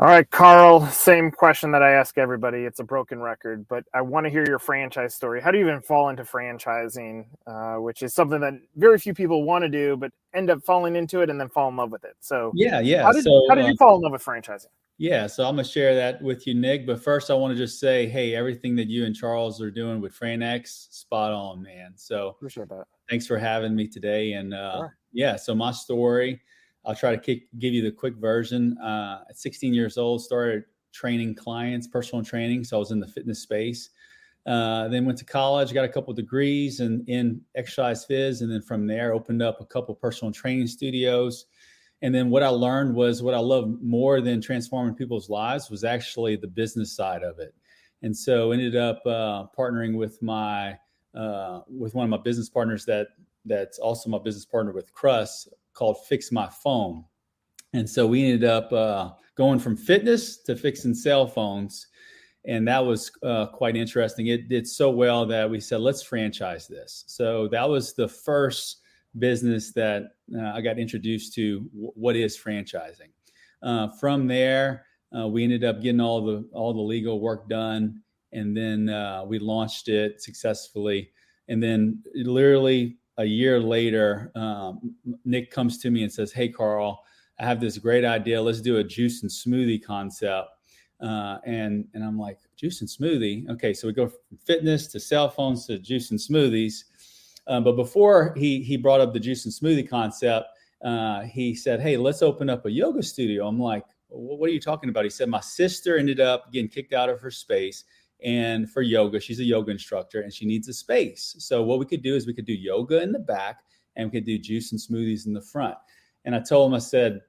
All right, Carl, same question that I ask everybody. It's a broken record, but I want to hear your franchise story. How do you even fall into franchising, uh, which is something that very few people want to do, but end up falling into it and then fall in love with it? So, yeah, yeah. How did, so, how did you uh, fall in love with franchising? Yeah, so I'm gonna share that with you, Nick. But first, I want to just say, hey, everything that you and Charles are doing with FranX, spot on, man. So appreciate that. Thanks for having me today. And uh, sure. yeah, so my story I'll try to kick, give you the quick version. Uh, at 16 years old, started training clients, personal training. So I was in the fitness space. Uh, then went to college, got a couple degrees in, in exercise phys, and then from there opened up a couple personal training studios. And then what I learned was what I love more than transforming people's lives was actually the business side of it. And so ended up uh, partnering with my uh, with one of my business partners that that's also my business partner with Crust called Fix My Phone. And so we ended up uh, going from fitness to fixing cell phones. And that was uh, quite interesting. It did so well that we said, let's franchise this. So that was the first business that uh, I got introduced to w- what is franchising. Uh, from there, uh, we ended up getting all the all the legal work done, and then uh, we launched it successfully. And then literally a year later, um, Nick comes to me and says, Hey, Carl, I have this great idea. Let's do a juice and smoothie concept. Uh, and, and I'm like, juice and smoothie. Okay. So we go from fitness to cell phones to juice and smoothies. Um, but before he, he brought up the juice and smoothie concept, uh, he said, Hey, let's open up a yoga studio. I'm like, what are you talking about? He said, My sister ended up getting kicked out of her space and for yoga she's a yoga instructor and she needs a space so what we could do is we could do yoga in the back and we could do juice and smoothies in the front and i told him i said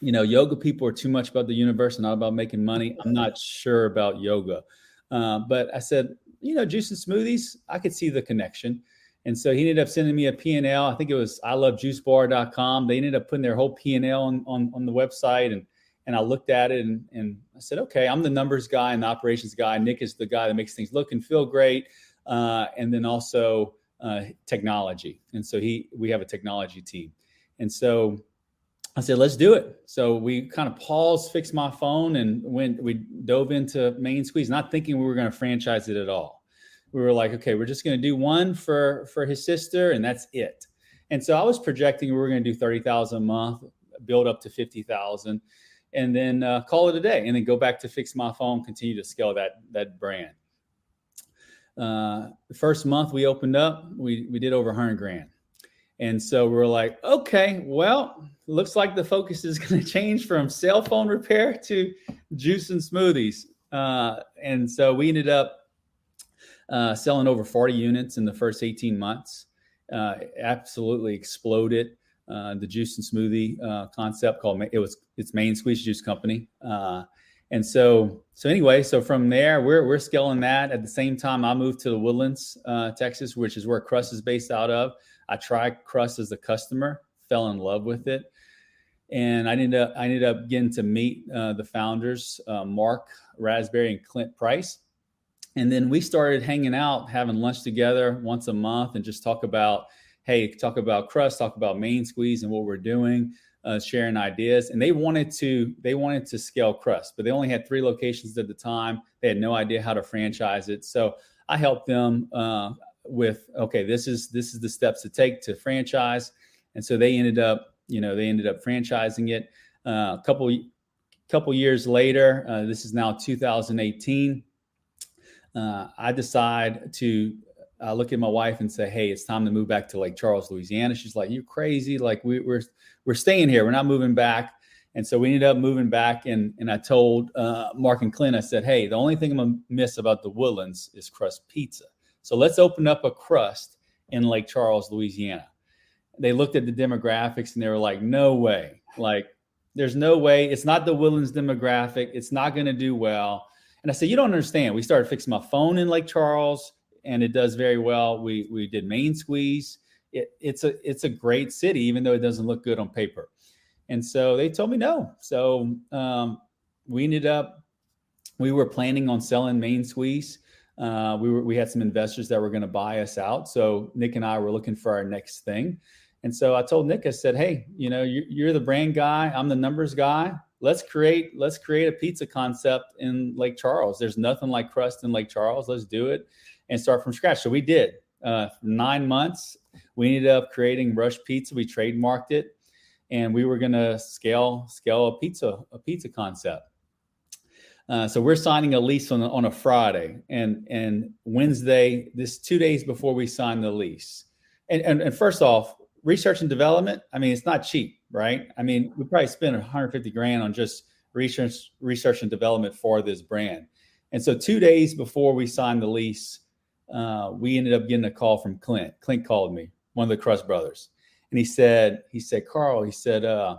you know yoga people are too much about the universe and not about making money i'm not sure about yoga uh, but i said you know juice and smoothies i could see the connection and so he ended up sending me a P&L. I think it was I love juicebar.com. They ended up putting their whole P&L on, on, on the website. And and I looked at it and, and I said, okay, I'm the numbers guy and the operations guy. Nick is the guy that makes things look and feel great. Uh, and then also uh, technology. And so he, we have a technology team. And so I said, let's do it. So we kind of paused, fixed my phone, and went. We dove into Main Squeeze, not thinking we were going to franchise it at all. We were like, okay, we're just going to do one for for his sister, and that's it. And so I was projecting we were going to do thirty thousand a month, build up to fifty thousand and then uh, call it a day, and then go back to fix my phone, continue to scale that that brand. Uh, the first month we opened up, we we did over 100 grand, and so we are like, okay, well, looks like the focus is going to change from cell phone repair to juice and smoothies, uh, and so we ended up uh, selling over 40 units in the first 18 months. Uh, absolutely exploded uh, the juice and smoothie uh, concept called it was it's Main Squeeze Juice Company. Uh, and so so anyway, so from there we're we're scaling that. At the same time, I moved to the Woodlands, uh, Texas, which is where Crust is based out of. I tried Crust as a customer, fell in love with it, and I ended up I ended up getting to meet uh, the founders, uh, Mark Rasberry and Clint Price. And then we started hanging out, having lunch together once a month, and just talk about hey, talk about crust, talk about main squeeze and what we're doing, uh, sharing ideas. And they wanted to they wanted to scale crust, but they only had three locations at the time. They had no idea how to franchise it. So I helped them uh, with okay, this is this is the steps to take to franchise. And so they ended up, you know, they ended up franchising it. Uh, a couple couple years later, uh, this is now 2018. Uh, I decide to I look at my wife and say, "Hey, it's time to move back to Lake Charles, Louisiana." She's like, "You're crazy! Like we, we're we're staying here. We're not moving back." And so we ended up moving back, and and I told uh, Mark and Clint, I said, "Hey, the only thing I'm gonna miss about the Woodlands is crust pizza. So let's open up a crust in Lake Charles, Louisiana." They looked at the demographics and they were like, "No way! Like, there's no way. It's not the Woodlands demographic. It's not to do well." And I said, "You don't understand. We started fixing my phone in Lake Charles." And it does very well. We we did main squeeze. It, it's a it's a great city, even though it doesn't look good on paper. And so they told me no. So um, we ended up we were planning on selling main squeeze. Uh, we were we had some investors that were going to buy us out. So Nick and I were looking for our next thing. And so I told Nick, I said, "Hey, you know, you're the brand guy. I'm the numbers guy. Let's create let's create a pizza concept in Lake Charles. There's nothing like crust in Lake Charles. Let's do it and start from scratch." So we did. Uh, nine months, we ended up creating Rush Pizza. We trademarked it, and we were going to scale scale a pizza a pizza concept. Uh, so we're signing a lease on on a Friday, and and Wednesday, this two days before we sign the lease. And, and and first off, research and development. I mean, it's not cheap, right? I mean, we probably spent 150 grand on just research research and development for this brand. And so two days before we signed the lease, uh, we ended up getting a call from Clint. Clint called me, one of the Crust brothers, and he said, he said, Carl, he said, uh,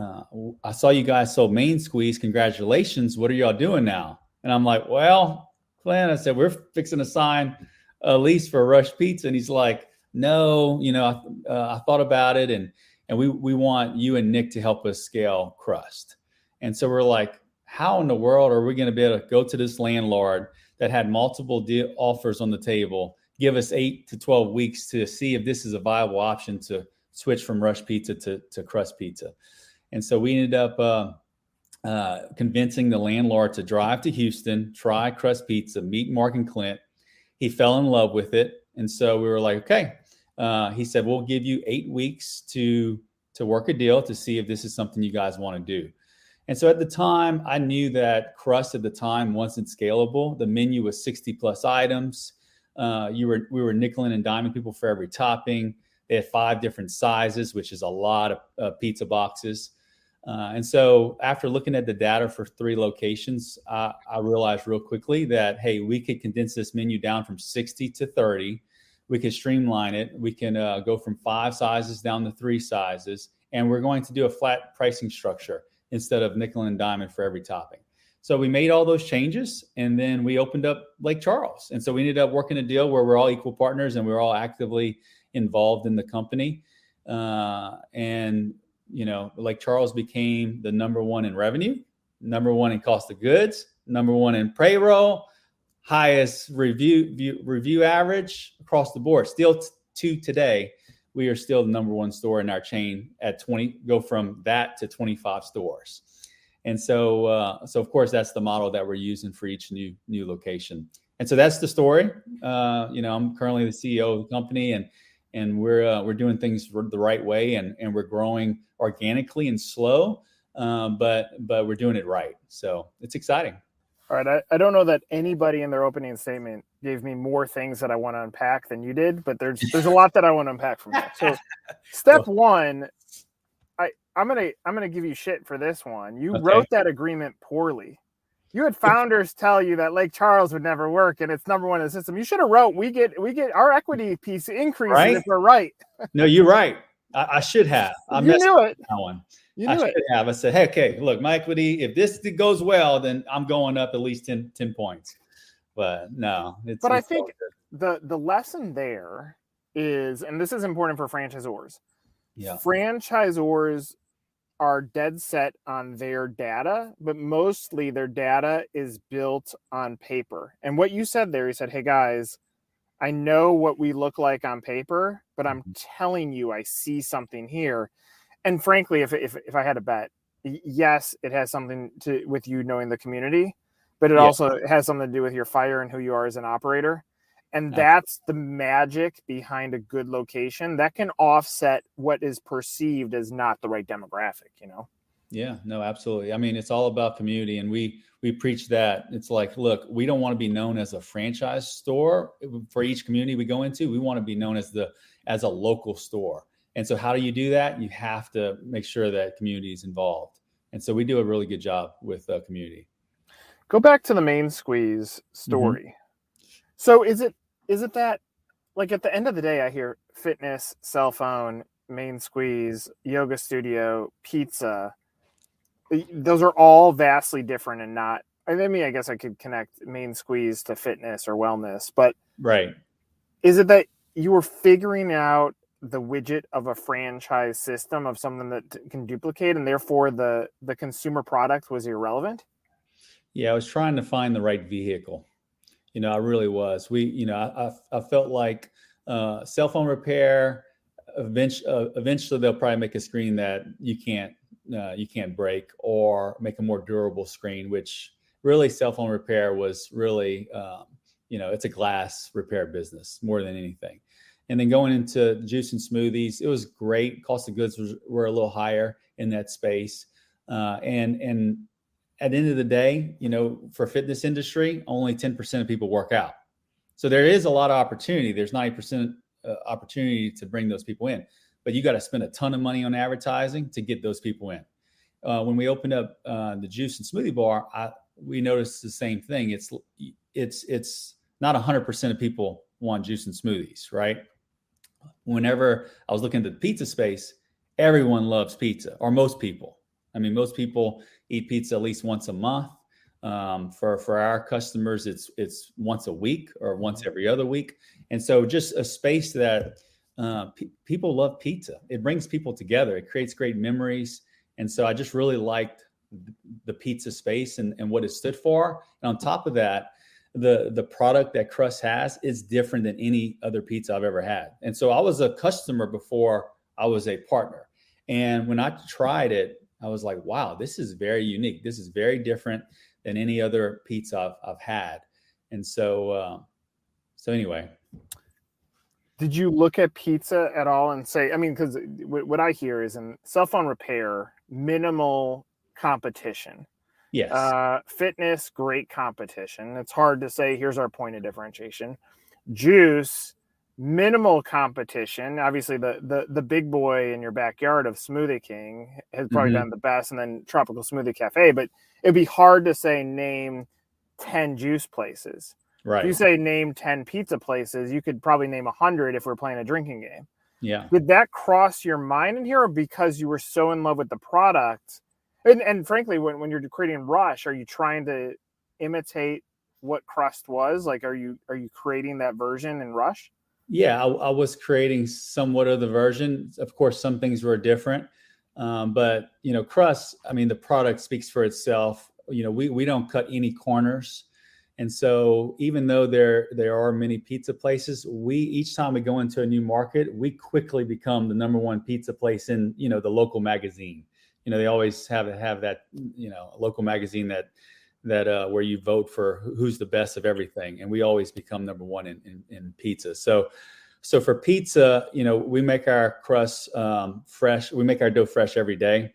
uh, I saw you guys sold Main Squeeze. Congratulations. What are y'all doing now? And I'm like, well, Clint, I said, we're fixing to sign a lease for Rush Pizza. And he's like, no, you know, I, uh, I thought about it and, and we, we want you and Nick to help us scale Crust. And so we're like, how in the world are we going to be able to go to this landlord that had multiple deal offers on the table, give us eight to 12 weeks to see if this is a viable option to switch from Rush Pizza to, to Crust Pizza? And so we ended up uh, uh, convincing the landlord to drive to Houston, try Crust Pizza, meet Mark and Clint. He fell in love with it. And so we were like, okay. Uh, he said, we'll give you eight weeks to to work a deal to see if this is something you guys want to do. And so at the time, I knew that Crust at the time wasn't scalable. The menu was 60 plus items. Uh, you were we were nickel and diming people for every topping. They had five different sizes, which is a lot of uh, pizza boxes. Uh, and so after looking at the data for three locations, uh, I realized real quickly that, hey, we could condense this menu down from 60 to 30. We could streamline it. We can uh, go from five sizes down to three sizes. And we're going to do a flat pricing structure instead of nickel and diamond for every topping. So we made all those changes and then we opened up Lake Charles. And so we ended up working a deal where we're all equal partners and we're all actively involved in the company. Uh, and you know, Lake Charles became the number one in revenue, number one in cost of goods, number one in payroll, highest review view, review average across the board. Still t- to today, we are still the number one store in our chain at 20. Go from that to 25 stores, and so uh, so of course that's the model that we're using for each new new location. And so that's the story. Uh, you know, I'm currently the CEO of the company, and and we're uh, we're doing things the right way, and and we're growing organically and slow, um, but but we're doing it right. So it's exciting. All right, I, I don't know that anybody in their opening statement gave me more things that I want to unpack than you did, but there's there's a lot that I want to unpack from that. So, step one, I I'm gonna I'm gonna give you shit for this one. You okay. wrote that agreement poorly. You had founders tell you that Lake Charles would never work, and it's number one in the system. You should have wrote we get we get our equity piece increases right? if we're right. no, you're right. I, I should have. I you knew it. That one. You knew I should it. have. I said, hey, okay, look, my equity. If this goes well, then I'm going up at least 10, 10 points. But no, it's. But it's I think the the lesson there is, and this is important for franchisors. Yeah. Franchisors are dead set on their data, but mostly their data is built on paper. And what you said there, you said, hey guys, I know what we look like on paper, but I'm mm-hmm. telling you, I see something here. And frankly, if, if, if I had a bet, yes, it has something to with you knowing the community, but it yeah. also has something to do with your fire and who you are as an operator. And that's the magic behind a good location that can offset what is perceived as not the right demographic, you know? Yeah, no, absolutely. I mean, it's all about community, and we we preach that. It's like, look, we don't want to be known as a franchise store for each community we go into. We want to be known as the as a local store. And so, how do you do that? You have to make sure that community is involved. And so, we do a really good job with uh, community. Go back to the main squeeze story. Mm-hmm. So, is it is it that like at the end of the day, I hear fitness, cell phone, main squeeze, yoga studio, pizza those are all vastly different and not I mean, I guess I could connect main squeeze to fitness or wellness, but right. Is it that you were figuring out the widget of a franchise system of something that can duplicate and therefore the the consumer product was irrelevant? Yeah, I was trying to find the right vehicle. You know, I really was. We, you know, I, I felt like uh, cell phone repair, eventually, uh, eventually they'll probably make a screen that you can't uh, you can't break, or make a more durable screen, which really cell phone repair was really um, you know it's a glass repair business more than anything. And then going into juice and smoothies, it was great. Cost of goods was, were a little higher in that space, uh, and and at the end of the day, you know, for fitness industry, only 10% of people work out. So there is a lot of opportunity. There's 90% uh, opportunity to bring those people in, but you got to spend a ton of money on advertising to get those people in. Uh, when we opened up uh, the juice and smoothie bar, I, we noticed the same thing. It's it's it's not 100% of people want juice and smoothies, right? Whenever I was looking at the pizza space, everyone loves pizza, or most people. I mean, most people eat pizza at least once a month. Um, for for our customers, it's it's once a week or once mm-hmm. every other week, and so just a space that uh, pe- people love pizza. It brings people together. It creates great memories, and so I just really liked the pizza space and, and what it stood for. And on top of that, the the product that Crust has is different than any other pizza I've ever had. And so I was a customer before I was a partner. And when I tried it, I was like, wow, this is very unique. This is very different than any other pizza I've, I've had. And so, uh, so anyway. Did you look at pizza at all and say, I mean, because what I hear is in cell phone repair, minimal competition. Yes. Uh, fitness, great competition. It's hard to say, here's our point of differentiation. Juice, minimal competition. Obviously, the the the big boy in your backyard of Smoothie King has probably mm-hmm. done the best, and then Tropical Smoothie Cafe. But it'd be hard to say name ten juice places. Right. If you say name ten pizza places, you could probably name a hundred if we're playing a drinking game. Yeah. Did that cross your mind in here, or because you were so in love with the product? And, and frankly, when, when you're creating Rush, are you trying to imitate what Crust was? Like, are you are you creating that version in Rush? Yeah, I, I, was creating somewhat of the version. Of course, some things were different, um, but you know, crust. I mean, the product speaks for itself. You know, we we don't cut any corners, and so even though there there are many pizza places, we each time we go into a new market, we quickly become the number one pizza place in you know the local magazine. You know, they always have have that you know local magazine that that uh, where you vote for who's the best of everything, and we always become number one in, in, in pizza. So, so for pizza, you know, we make our crust um, fresh. We make our dough fresh every day,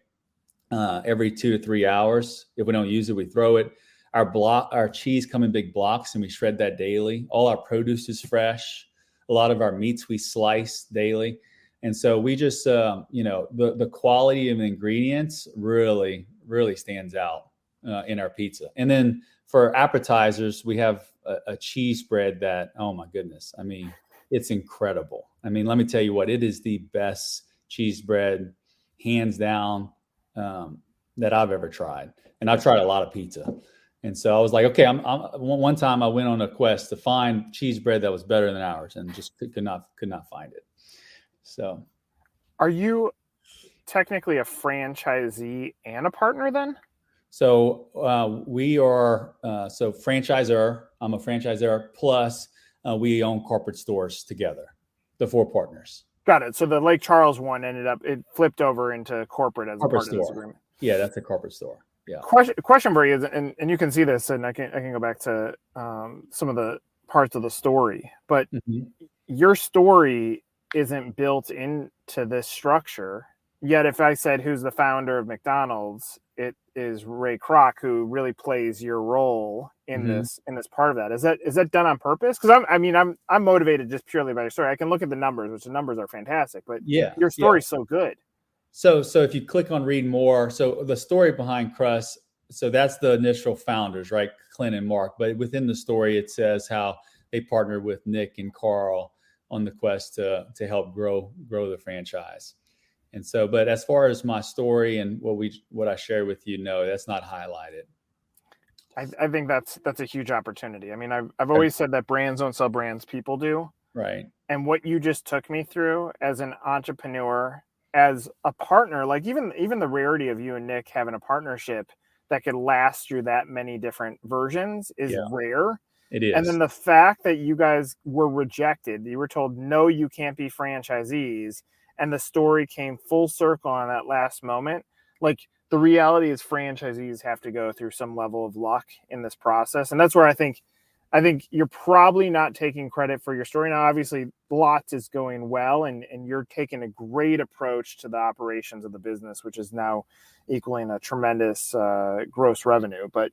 uh, every two to three hours. If we don't use it, we throw it. Our block, our cheese come in big blocks, and we shred that daily. All our produce is fresh. A lot of our meats we slice daily, and so we just, uh, you know, the the quality of the ingredients really, really stands out uh, in our pizza. And then for appetizers, we have a, a, cheese bread that, oh my goodness, I mean, it's incredible. I mean, let me tell you what, it is the best cheese bread, hands down, um, that I've ever tried. And I've tried a lot of pizza. And so I was like, okay, I'm, I'm, one time I went on a quest to find cheese bread that was better than ours and just could, could not, could not find it. So are you technically a franchisee and a partner then? So uh, we are uh, so franchisor. I'm a franchisor. Plus, uh, we own corporate stores together. The four partners. Got it. So the Lake Charles one ended up it flipped over into corporate as corporate a part store. of this agreement. Yeah, that's a corporate store. Yeah. Question question for you is, and, and you can see this, and I can I can go back to um, some of the parts of the story, but mm-hmm. your story isn't built into this structure. Yet, if I said who's the founder of McDonald's, it is Ray Kroc who really plays your role in mm-hmm. this in this part of that. Is that is that done on purpose? Because I'm I mean I'm I'm motivated just purely by your story. I can look at the numbers, which the numbers are fantastic, but yeah, your story's yeah. so good. So so if you click on read more, so the story behind Crust, so that's the initial founders, right? Clint and Mark. But within the story, it says how they partnered with Nick and Carl on the quest to to help grow grow the franchise. And so, but as far as my story and what we what I share with you, no, that's not highlighted. I, I think that's that's a huge opportunity. I mean, I've I've always said that brands don't sell brands, people do. Right. And what you just took me through as an entrepreneur, as a partner, like even even the rarity of you and Nick having a partnership that could last through that many different versions is yeah. rare. It is. And then the fact that you guys were rejected, you were told, no, you can't be franchisees. And the story came full circle on that last moment. Like the reality is franchisees have to go through some level of luck in this process. And that's where I think I think you're probably not taking credit for your story. Now, obviously, lots is going well, and, and you're taking a great approach to the operations of the business, which is now equaling a tremendous uh, gross revenue. But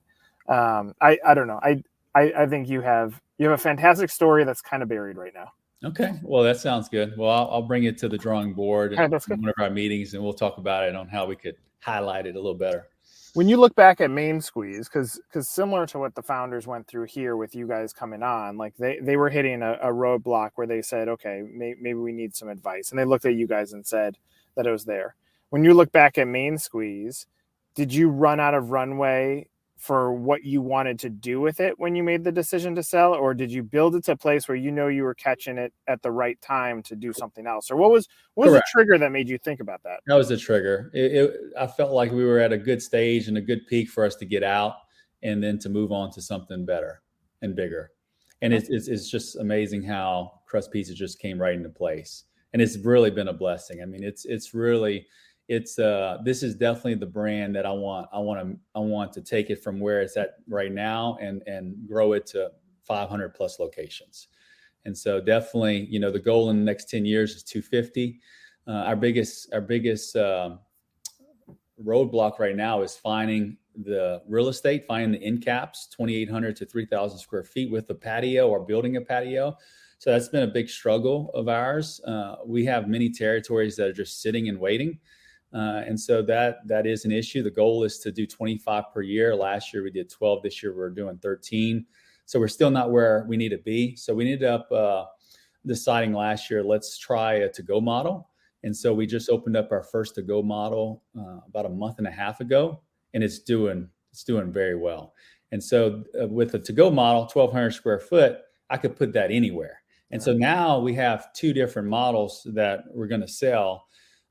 um, I, I don't know. I, I, I think you have you have a fantastic story that's kind of buried right now. Okay, well that sounds good. Well, I'll, I'll bring it to the drawing board in one of our meetings, and we'll talk about it on how we could highlight it a little better. When you look back at main squeeze because because similar to what the founders went through here with you guys coming on like they they were hitting a, a roadblock where they said okay may, maybe we need some advice and they looked at you guys and said that it was there. When you look back at main squeeze did you run out of runway for what you wanted to do with it when you made the decision to sell or did you build it to a place where you know you were catching it at the right time to do something else? Or what was what was Correct. the trigger that made you think about that? That was the trigger. It, it, i felt like we were at a good stage and a good peak for us to get out and then to move on to something better and bigger. And it's, it's, it's just amazing how crust pizza just came right into place. And it's really been a blessing. I mean it's it's really it's uh this is definitely the brand that I want I want to I want to take it from where it's at right now and and grow it to 500 plus locations. And so definitely, you know, the goal in the next 10 years is 250. Uh, our biggest our biggest uh, roadblock right now is finding the real estate, finding the end caps, 2,800 to 3,000 square feet with a patio or building a patio. So that's been a big struggle of ours. Uh, we have many territories that are just sitting and waiting. Uh, and so that that is an issue. The goal is to do 25 per year. Last year we did 12. This year we're doing 13. So we're still not where we need to be. So we ended up uh, deciding last year let's try a to-go model. And so we just opened up our first to-go model uh, about a month and a half ago, and it's doing it's doing very well. And so uh, with a to-go model, 1,200 square foot, I could put that anywhere. And so now we have two different models that we're going to sell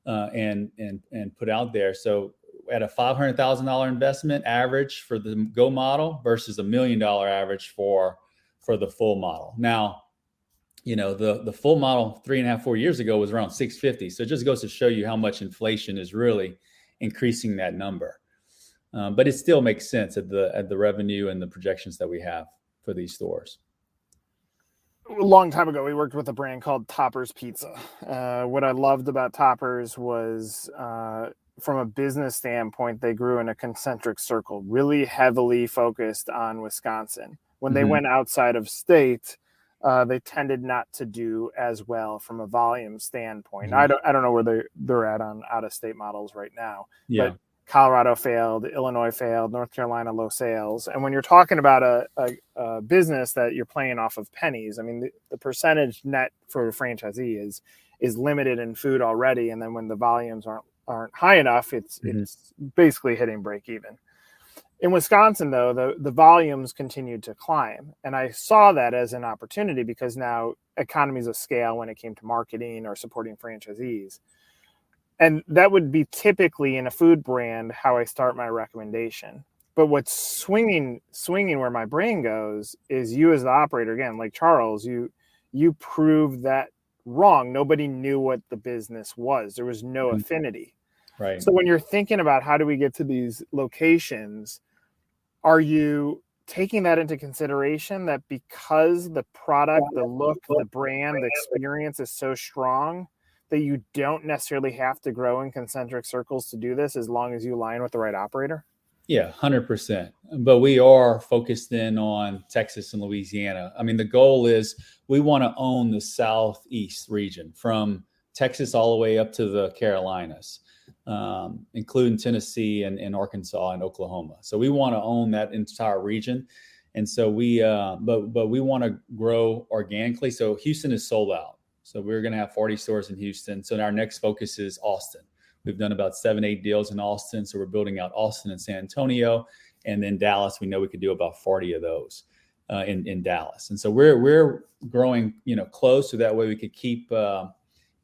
uh, and and and put out there. So at a five hundred thousand dollar investment average for the Go model versus a million dollar average for for the full model. Now, you know the the full model three and a half four years ago was around six fifty. So it just goes to show you how much inflation is really increasing that number. Um, but it still makes sense at the at the revenue and the projections that we have for these stores a long time ago, we worked with a brand called Toppers Pizza. Uh, what I loved about Toppers was, uh, from a business standpoint, they grew in a concentric circle, really heavily focused on Wisconsin. When mm-hmm. they went outside of state, uh, they tended not to do as well from a volume standpoint. Mm-hmm. I don't, I don't know where they they're at on out of state models right now. Yeah. But Colorado failed, Illinois failed, North Carolina low sales. And when you're talking about a, a, a business that you're playing off of pennies, I mean, the, the, percentage net for a franchisee is is limited in food already. And then when the volumes aren't aren't high enough, it's mm-hmm. it's basically hitting break even. In Wisconsin, though, the, the volumes continued to climb. And I saw that as an opportunity because now economies of scale when it came to marketing or supporting franchisees and that would be typically in a food brand how I start my recommendation. But what's swinging swinging where my brain goes is you as the operator again, like Charles, you you proved that wrong. Nobody knew what the business was. There was no mm-hmm. affinity. Right. So when you're thinking about how do we get to these locations, are you taking that into consideration that because the product, the look, the brand, the experience is so strong, that you don't necessarily have to grow in concentric circles to do this as long as you align with the right operator? Yeah, 100%. But we are focused in on Texas and Louisiana. I mean, the goal is we want to own the Southeast region from Texas all the way up to the Carolinas, um, including Tennessee and, and, Arkansas and Oklahoma. So we want to own that entire region. And so we, uh, but but we want to grow organically. So Houston is sold out. So we're going to have 40 stores in Houston. So our next focus is Austin. We've done about seven, eight deals in Austin. So we're building out Austin and San Antonio. And then Dallas, we know we could do about 40 of those uh, in, in Dallas. And so we're, we're growing, you know, close so that way we could keep, uh,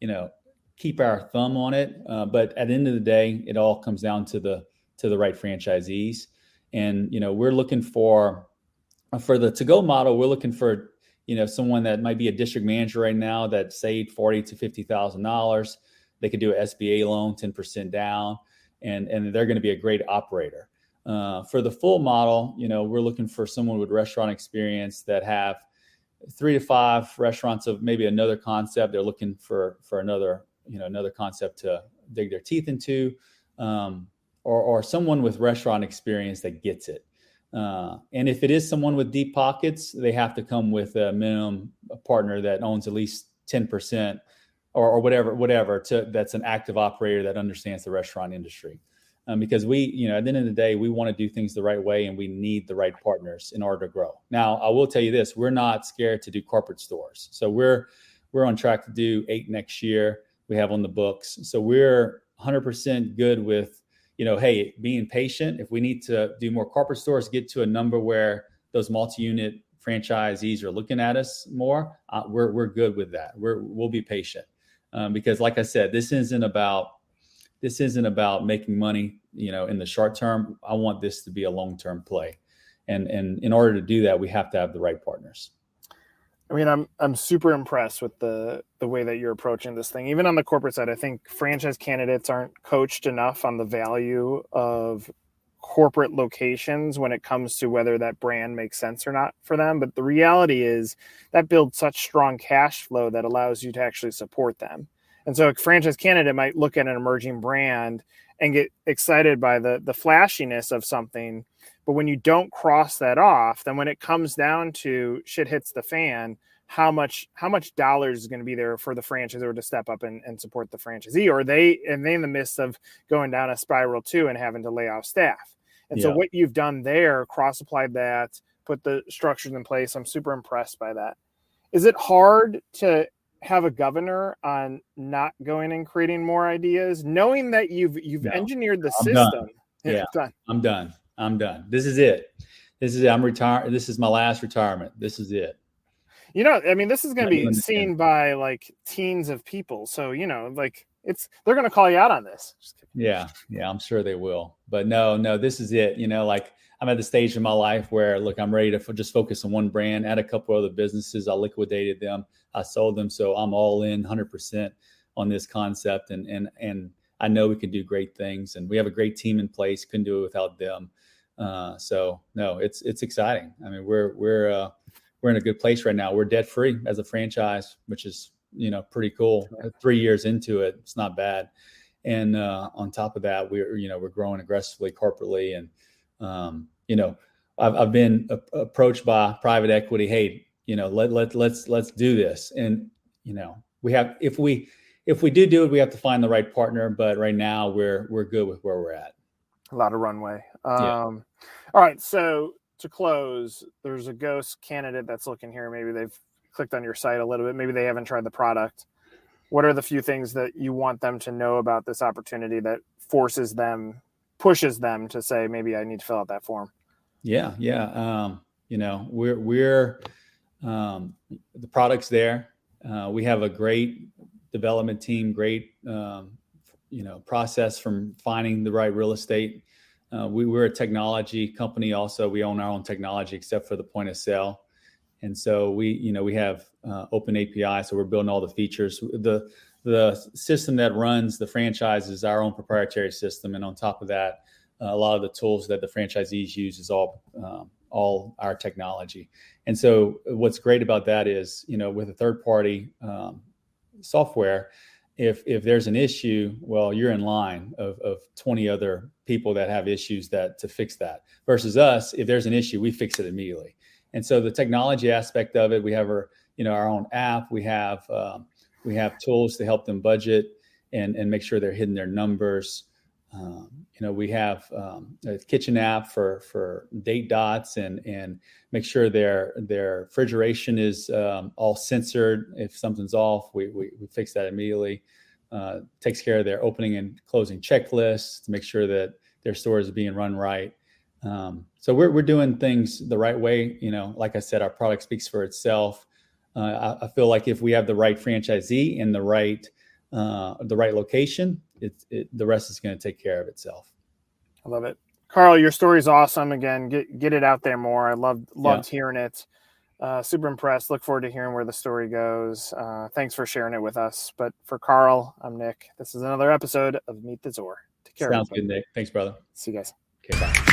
you know, keep our thumb on it. Uh, but at the end of the day, it all comes down to the, to the right franchisees. And, you know, we're looking for for the to go model, we're looking for you know someone that might be a district manager right now that saved forty to fifty thousand dollars. They could do an SBA loan, ten percent down, and and they're going to be a great operator. Uh, for the full model, you know, we're looking for someone with restaurant experience that have three to five restaurants of maybe another concept. They're looking for for another you know another concept to dig their teeth into, um, or or someone with restaurant experience that gets it. Uh, and if it is someone with deep pockets, they have to come with a minimum partner that owns at least ten percent, or, or whatever whatever to, that's an active operator that understands the restaurant industry um, because we, you know, at the end of the day, we want to do things the right way and we need the right partners in order to grow. Now, I will tell you this: we're not scared to do corporate stores, so we're we're on track to do eight next year. We have on the books, so we're 100% good with, you know, hey, being patient. If we need to do more corporate stores, get to a number where those multi-unit franchisees are looking at us more, uh, we're we're good with that. We're we'll be patient um, because, like I said, this isn't about this isn't about making money, you know, in the short term. I want this to be a long-term play. And and in order to do that, we have to have the right partners. I mean, I'm I'm super impressed with the the way that you're approaching this thing. Even on the corporate side, I think franchise candidates aren't coached enough on the value of corporate locations when it comes to whether that brand makes sense or not for them. But the reality is that builds such strong cash flow that allows you to actually support them. And so a franchise candidate might look at an emerging brand and get excited by the the flashiness of something. But when you don't cross that off, then when it comes down to shit hits the fan, how much how much dollars is going to be there for the franchisor to step up and, and support the franchisee or they and they in the midst of going down a spiral too and having to lay off staff. And yeah. so what you've done there, cross applied that, put the structures in place. I'm super impressed by that. Is it hard to have a governor on not going and creating more ideas, knowing that you've you've no, engineered the I'm system. Done. Yeah, done. I'm done. I'm done. This is it. This is it. I'm retired. This is my last retirement. This is it. You know, I mean, this is going to be seen by like teens of people. So you know, like it's they're going to call you out on this. Yeah, yeah, I'm sure they will. But no, no, this is it. You know, like I'm at the stage in my life where, look, I'm ready to f- just focus on one brand. Add a couple other businesses. I liquidated them. I sold them, so I'm all in 100% on this concept, and and and I know we can do great things, and we have a great team in place. Couldn't do it without them. Uh, so no, it's it's exciting. I mean, we're we're uh, we're in a good place right now. We're debt free as a franchise, which is you know pretty cool. Three years into it, it's not bad. And uh, on top of that, we're you know we're growing aggressively corporately and um, you know, I've, I've been a- approached by private equity. Hey, you know, let let let's let's do this. And you know, we have if we if we do do it, we have to find the right partner. But right now, we're we're good with where we're at. A lot of runway. Um, yeah. All right, so to close, there's a ghost candidate that's looking here. Maybe they've clicked on your site a little bit. Maybe they haven't tried the product. What are the few things that you want them to know about this opportunity that forces them pushes them to say maybe I need to fill out that form. Yeah, yeah. Um, you know, we're we're um, the product's there. Uh, we have a great development team, great um, you know process from finding the right real estate. Uh, we, we're a technology company. Also, we own our own technology, except for the point of sale. And so we, you know, we have uh, open API, so we're building all the features. The the system that runs the franchise is our own proprietary system, and on top of that, uh, a lot of the tools that the franchisees use is all um, all our technology. And so, what's great about that is, you know, with a third party um, software, if if there's an issue, well, you're in line of, of 20 other people that have issues that to fix that. Versus us, if there's an issue, we fix it immediately. And so, the technology aspect of it, we have our you know our own app, we have um, we have tools to help them budget and, and make sure they're hitting their numbers. Um, you know, we have um, a kitchen app for for date dots and and make sure their their refrigeration is um, all censored. If something's off, we we, we fix that immediately. Uh, takes care of their opening and closing checklists to make sure that their store is being run right. Um, so we're we're doing things the right way. You know, like I said, our product speaks for itself. Uh, I, I, feel like if we have the right franchisee in the right uh, the right location, it, it, the rest is going to take care of itself. I love it. Carl, your story is awesome. Again, get get it out there more. I loved loved yeah. hearing it. Uh, super impressed. Look forward to hearing where the story goes. Uh, thanks for sharing it with us. But for Carl, I'm Nick. This is another episode of Meet the Zor. Take care. Sounds good, Nick. Thanks, brother. See you guys. Okay, bye.